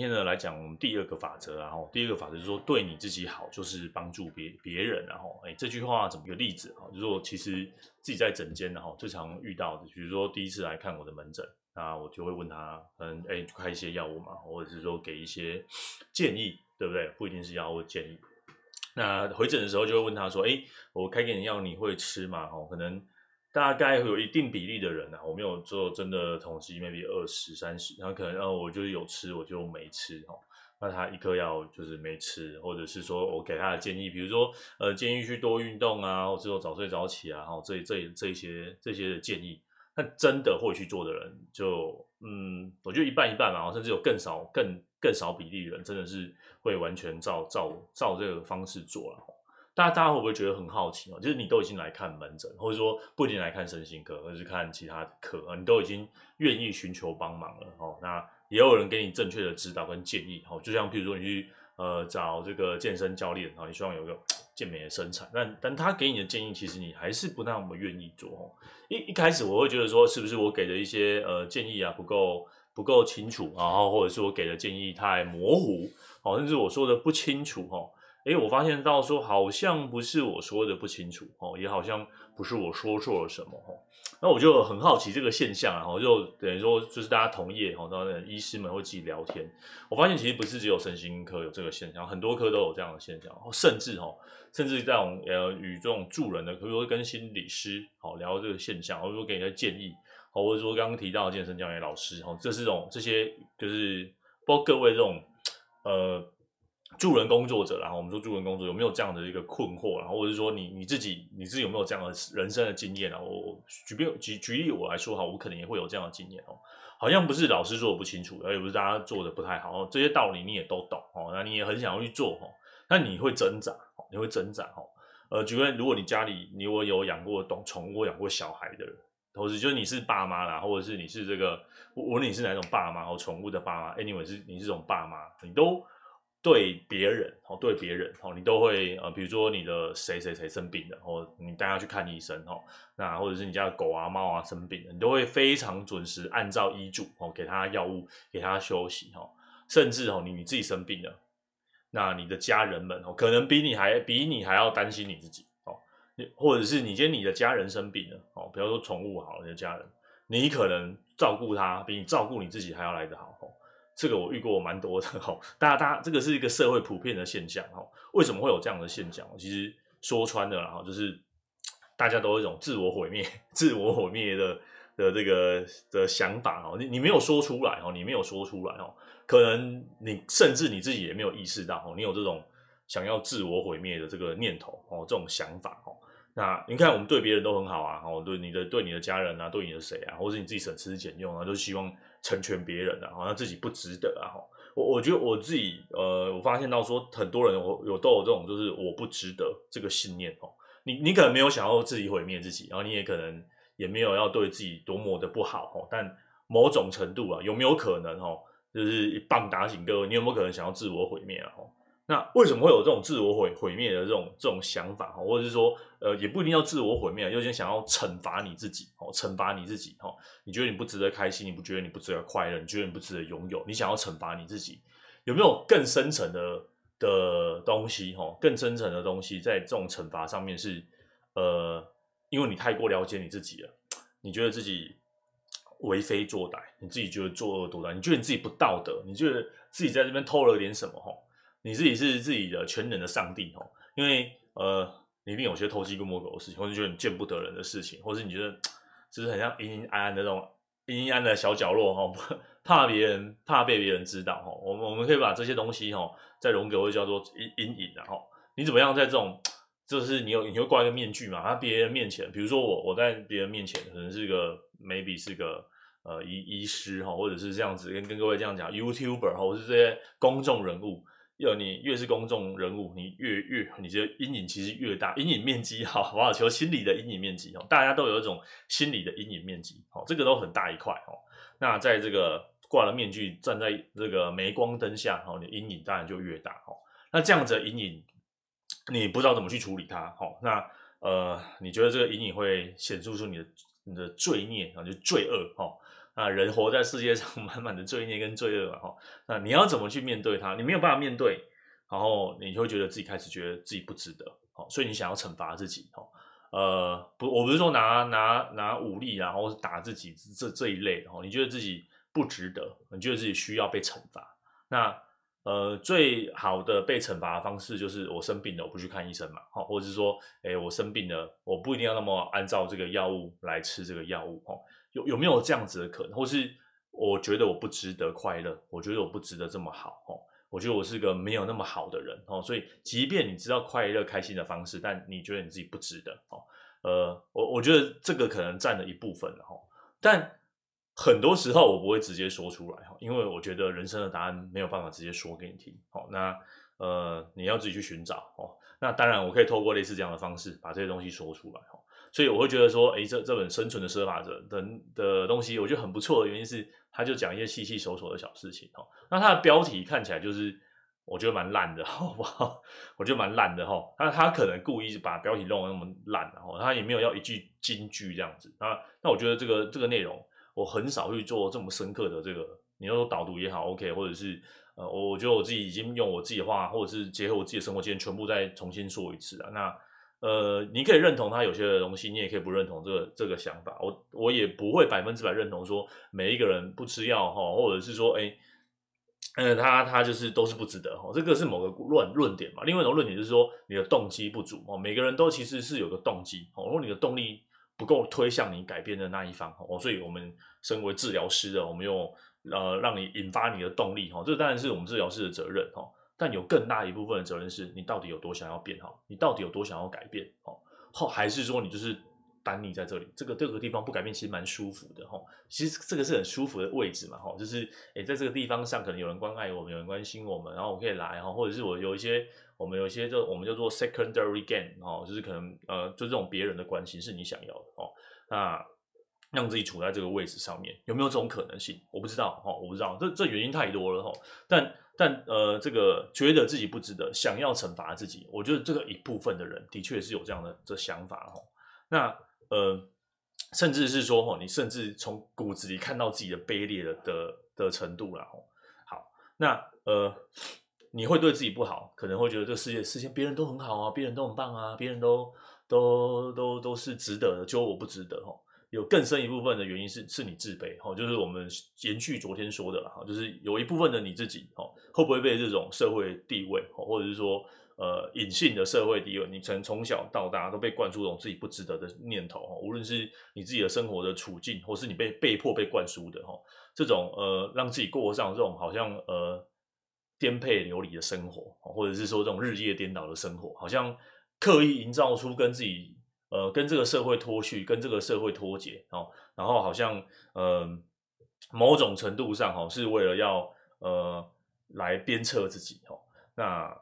今天呢来讲我们第二个法则，然后第二个法则就是说，对你自己好就是帮助别别人，然后哎，这句话怎么个例子啊？就是说其实自己在诊间，然后最常遇到的，比如说第一次来看我的门诊，那我就会问他，嗯，哎，开一些药物嘛，或者是说给一些建议，对不对？不一定是药物建议。那回诊的时候就会问他说，哎，我开给你药，你会吃吗？哦，可能。大概有一定比例的人啊，我没有做真的统计，maybe 二十、三十，然后可能，然后我就是有吃，我就没吃哦。那他一颗药就是没吃，或者是说我给他的建议，比如说，呃，建议去多运动啊，或者说早睡早起啊，哦，这这这些这些的建议，那真的会去做的人就，嗯，我觉得一半一半嘛，甚至有更少、更更少比例的人，真的是会完全照照照这个方式做了。大家大家会不会觉得很好奇哦？就是你都已经来看门诊，或者说不一定来看身心科，而是看其他的科啊，你都已经愿意寻求帮忙了哦。那也有人给你正确的指导跟建议哦。就像譬如说你去呃找这个健身教练啊，你希望有一个健美的身材，但但他给你的建议，其实你还是不那么愿意做哦。一一开始我会觉得说，是不是我给的一些呃建议啊不够不够清楚，然后或者是我给的建议太模糊哦，甚至我说的不清楚哦。诶，我发现到说好像不是我说的不清楚哦，也好像不是我说错了什么哦。那我就很好奇这个现象啊，我就等于说就是大家同业哈，当然医师们会自己聊天。我发现其实不是只有身心科有这个现象，很多科都有这样的现象，甚至哈，甚至这种呃与这种助人的，比如说跟心理师好聊这个现象，或者说给你的建议，或者说刚刚提到健身教练老师哈，这是种这些就是包括各位这种呃。助人工作者，然后我们说助人工作有没有这样的一个困惑，然后或者是说你你自己你自己有没有这样的人生的经验啊？我举比举举例我来说哈，我可能也会有这样的经验哦。好像不是老师做的不清楚，而也不是大家做的不太好，这些道理你也都懂哦，那你也很想要去做哦，那你会挣扎，你会挣扎哦。呃，举个例，如果你家里你有有养过懂宠物、养过小孩的人，同时就是你是爸妈啦，或者是你是这个无论你是哪种爸妈哦，宠物的爸妈，anyway 是你是这种爸妈，你都。对别人哦，对别人哦，你都会呃，比如说你的谁谁谁生病了，或你带他去看医生哦，那或者是你家的狗啊、猫啊生病了，你都会非常准时按照医嘱哦，给他药物，给他休息哦，甚至哦，你你自己生病了，那你的家人们哦，可能比你还比你还要担心你自己哦，或者是你今天你的家人生病了哦，比如说宠物好了，你的家人，你可能照顾他比你照顾你自己还要来得好哦。这个我遇过蛮多的哈，大家大家这个是一个社会普遍的现象哈。为什么会有这样的现象？其实说穿了哈，就是大家都有一种自我毁灭、自我毁灭的的这个的想法哈。你你没有说出来哈，你没有说出来哈，可能你甚至你自己也没有意识到哈，你有这种想要自我毁灭的这个念头哦，这种想法哈。那你看我们对别人都很好啊，哦，对你的对你的家人啊，对你的谁啊，或者你自己省吃俭用啊，都希望。成全别人啊，好像自己不值得啊！哈，我我觉得我自己，呃，我发现到说，很多人有有都有这种，就是我不值得这个信念哦。你你可能没有想要自己毁灭自己，然后你也可能也没有要对自己多么的不好哦。但某种程度啊，有没有可能哦，就是棒打醒各位，你有没有可能想要自我毁灭啊？那为什么会有这种自我毁毁灭的这种这种想法哈，或者是说，呃，也不一定要自我毁灭，有些想要惩罚你自己哦，惩罚你自己哈，你觉得你不值得开心，你不觉得你不值得快乐，你觉得你不值得拥有，你想要惩罚你自己，有没有更深层的的东西哈？更深层的东西在这种惩罚上面是，呃，因为你太过了解你自己了，你觉得自己为非作歹，你自己觉得作恶多端，你觉得你自己不道德，你觉得自己在这边偷了点什么哈？你自己是自己的全能的上帝哦，因为呃，你一定有些偷鸡摸狗的事情，或者觉得你见不得人的事情，或者你觉得就是很像阴阴暗暗的那种阴阴暗的小角落哈，怕别人怕被别人知道哈。我们我们可以把这些东西哈，在荣格会叫做阴阴影然后你怎么样在这种就是你有你会挂一个面具嘛？他别人面前，比如说我我在别人面前可能是个 maybe 是个呃医医师哈，或者是这样子跟跟各位这样讲 YouTuber 或是这些公众人物。有你越是公众人物，你越越你觉得阴影其实越大，阴影面积好，好求心理的阴影面积哦，大家都有一种心理的阴影面积哦，这个都很大一块哦。那在这个挂了面具，站在这个镁光灯下，哦，你阴影当然就越大哦。那这样子的阴影，你不知道怎么去处理它，哦。那呃，你觉得这个阴影会显示出你的你的罪孽啊，就罪恶哦。啊，人活在世界上 满满的罪孽跟罪恶嘛，哈，那你要怎么去面对它？你没有办法面对，然后你就会觉得自己开始觉得自己不值得，好，所以你想要惩罚自己，哈，呃，不，我不是说拿拿拿武力，然后打自己这这一类的，哈，你觉得自己不值得，你觉得自己需要被惩罚，那。呃，最好的被惩罚的方式就是我生病了，我不去看医生嘛，好，或者是说，哎，我生病了，我不一定要那么按照这个药物来吃这个药物，哦，有有没有这样子的可能？或是我觉得我不值得快乐，我觉得我不值得这么好，哦，我觉得我是个没有那么好的人，哦，所以即便你知道快乐开心的方式，但你觉得你自己不值得，哦，呃，我我觉得这个可能占了一部分，哈，但。很多时候我不会直接说出来哈，因为我觉得人生的答案没有办法直接说给你听。好，那呃你要自己去寻找哦。那当然我可以透过类似这样的方式把这些东西说出来哈。所以我会觉得说，诶，这这本《生存的设法者》的的东西，我觉得很不错的原因是，他就讲一些细细琐琐的小事情哈。那它的标题看起来就是我觉得蛮烂的，好不好？我觉得蛮烂的哈。那他可能故意把标题弄得那么烂，然后他也没有要一句金句这样子。那那我觉得这个这个内容。我很少去做这么深刻的这个，你要说导读也好，OK，或者是呃，我我觉得我自己已经用我自己的话，或者是结合我自己的生活经验，全部再重新说一次啊。那呃，你可以认同他有些的东西，你也可以不认同这个这个想法。我我也不会百分之百认同说每一个人不吃药哈，或者是说哎，呃，他他就是都是不值得哈，这个是某个论论点嘛。另外一种论点就是说你的动机不足哦，每个人都其实是有个动机哦，如果你的动力。不够推向你改变的那一方哦，所以我们身为治疗师的，我们用呃让你引发你的动力哈，这当然是我们治疗师的责任哈，但有更大一部分的责任是你到底有多想要变好，你到底有多想要改变哦，后还是说你就是。单立在这里，这个这个地方不改变，其实蛮舒服的哈。其实这个是很舒服的位置嘛哈，就是诶，在这个地方上，可能有人关爱我们，有人关心我们，然后我可以来哈，或者是我有一些，我们有一些就我们叫做 secondary gain 哈，就是可能呃，就这种别人的关心是你想要的哦。那让自己处在这个位置上面，有没有这种可能性？我不知道哈，我不知道，这这原因太多了哈。但但呃，这个觉得自己不值得，想要惩罚自己，我觉得这个一部分的人的确是有这样的这想法哈。那呃，甚至是说，你甚至从骨子里看到自己的卑劣的的的程度了，好，那呃，你会对自己不好，可能会觉得这个世界，世界别人都很好啊，别人都很棒啊，别人都都都都是值得的，只有我不值得，吼。有更深一部分的原因是，是你自卑，吼，就是我们延续昨天说的啦，就是有一部分的你自己，哦，会不会被这种社会地位，吼，或者是说。呃，隐性的社会地位，你从从小到大都被灌输这种自己不值得的念头哈，无论是你自己的生活的处境，或是你被被迫被灌输的哈，这种呃，让自己过上这种好像呃颠沛流离的生活，或者是说这种日夜颠倒的生活，好像刻意营造出跟自己呃跟这个社会脱序，跟这个社会脱节哦，然后好像呃某种程度上哈是为了要呃来鞭策自己哦，那。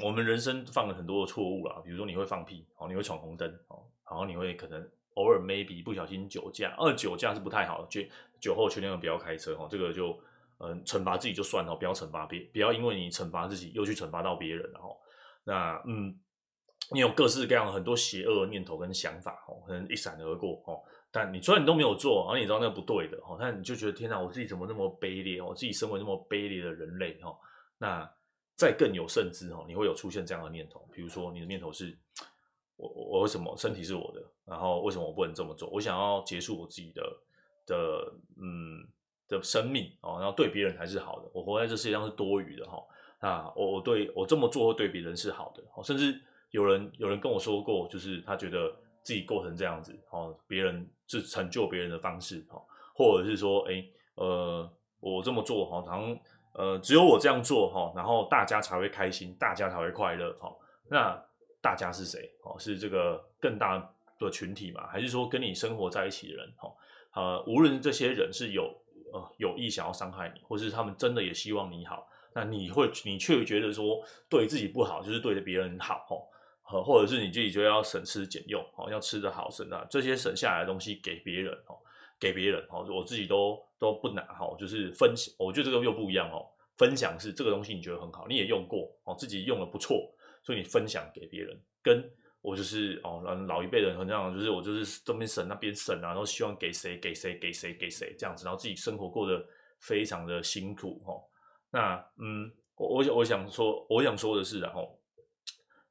我们人生犯了很多的错误啦，比如说你会放屁，哦，你会闯红灯，哦，然后你会可能偶尔 maybe 不小心酒驾，二酒驾是不太好的，酒酒后千万不要开车，哦，这个就嗯惩罚自己就算了，不要惩罚别，不要因为你惩罚自己又去惩罚到别人，然后那嗯，你有各式各样很多邪恶的念头跟想法，哦，可能一闪而过，哦，但你虽然你都没有做，然后你知道那不对的，哦，但你就觉得天哪，我自己怎么那么卑劣，我自己身为那么卑劣的人类，哦，那。再更有甚之哦，你会有出现这样的念头，比如说你的念头是，我我为什么身体是我的，然后为什么我不能这么做？我想要结束我自己的的嗯的生命哦，然后对别人才是好的，我活在这世界上是多余的哈。那我我对我这么做对别人是好的，甚至有人有人跟我说过，就是他觉得自己过成这样子哦，别人是成就别人的方式哦，或者是说哎呃我这么做好像。呃，只有我这样做哈，然后大家才会开心，大家才会快乐哈。那大家是谁？哦，是这个更大的群体嘛？还是说跟你生活在一起的人？哈，呃，无论这些人是有呃有意想要伤害你，或是他们真的也希望你好，那你会你却觉得说对自己不好，就是对着别人好或者是你自己就要省吃俭用，哦，要吃得好省的这些省下来的东西给别人哦。给别人哦，我自己都都不拿哈，就是分享。我觉得这个又不一样哦。分享是这个东西，你觉得很好，你也用过哦，自己用的不错，所以你分享给别人。跟我就是哦，老一辈人很这样，就是我就是这边省那边省啊，然后希望给谁给谁给谁给谁这样子，然后自己生活过得非常的辛苦哦。那嗯，我我我想说，我想说的是，然后，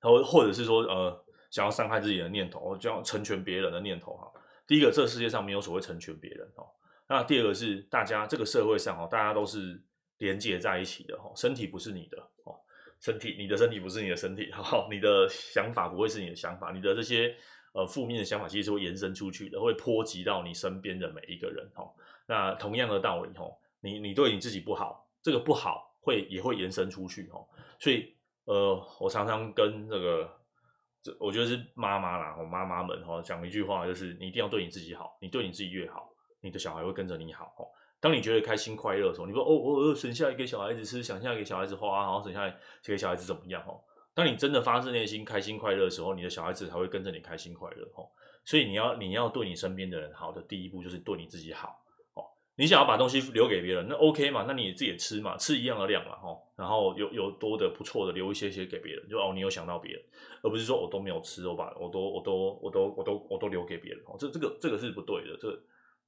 然后或者是说呃，想要伤害自己的念头，就要成全别人的念头哈。第一个，这个世界上没有所谓成全别人哦。那第二个是大家这个社会上哦，大家都是连接在一起的哈，身体不是你的哦。身体，你的身体不是你的身体，好，你的想法不会是你的想法，你的这些呃负面的想法其实是会延伸出去的，会波及到你身边的每一个人，哈。那同样的道理，哦，你你对你自己不好，这个不好会也会延伸出去，哈。所以，呃，我常常跟这个，这我觉得是妈妈啦，我妈妈们哈讲一句话，就是你一定要对你自己好，你对你自己越好，你的小孩会跟着你好，哈。当你觉得开心快乐的时候，你说哦，我、哦、我省下来给小孩子吃，省下来给小孩子花，然后省下来给小孩子怎么样？哦，当你真的发自内心开心快乐的时候，你的小孩子才会跟着你开心快乐。哦，所以你要你要对你身边的人好的第一步就是对你自己好。你想要把东西留给别人，那 OK 嘛？那你自己吃嘛，吃一样的量嘛。哦，然后有有多的不错的留一些些给别人，就哦，你有想到别人，而不是说我都没有吃，我把我都我都我都我都我都留给别人。哦，这这个这个是不对的，这。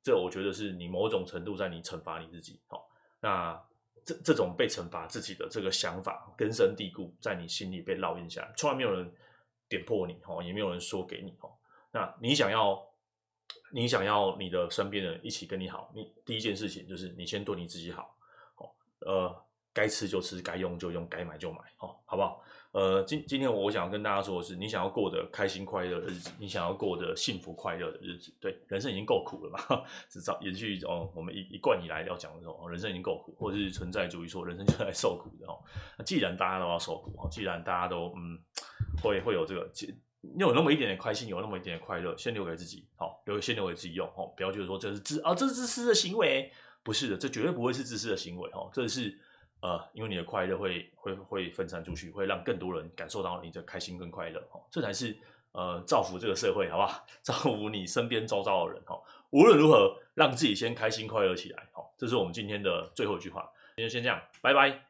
这我觉得是你某种程度在你惩罚你自己，好，那这这种被惩罚自己的这个想法根深蒂固在你心里被烙印下来，从来没有人点破你，哈，也没有人说给你，哈，那你想要你想要你的身边人一起跟你好，你第一件事情就是你先对你自己好，好，呃，该吃就吃，该用就用，该买就买，好，好不好？呃，今今天我想要跟大家说的是，你想要过得开心快乐的日子，你想要过得幸福快乐的日子，对，人生已经够苦了嘛，至少延续哦，我们一一贯以来要讲的时候，人生已经够苦，或者是存在主义说人生就来受苦的哦。那既然大家都要受苦哦，既然大家都嗯会会有这个，有那么一点点开心，有那么一点点快乐，先留给自己，好，留先留给自己用哦，不要觉得说这是自啊，这是自私的行为，不是的，这绝对不会是自私的行为哦，这是。呃，因为你的快乐会会会分散出去，会让更多人感受到你的开心跟快乐，哦，这才是呃造福这个社会，好不好？造福你身边周遭的人，哈。无论如何，让自己先开心快乐起来，好，这是我们今天的最后一句话。今天先这样，拜拜。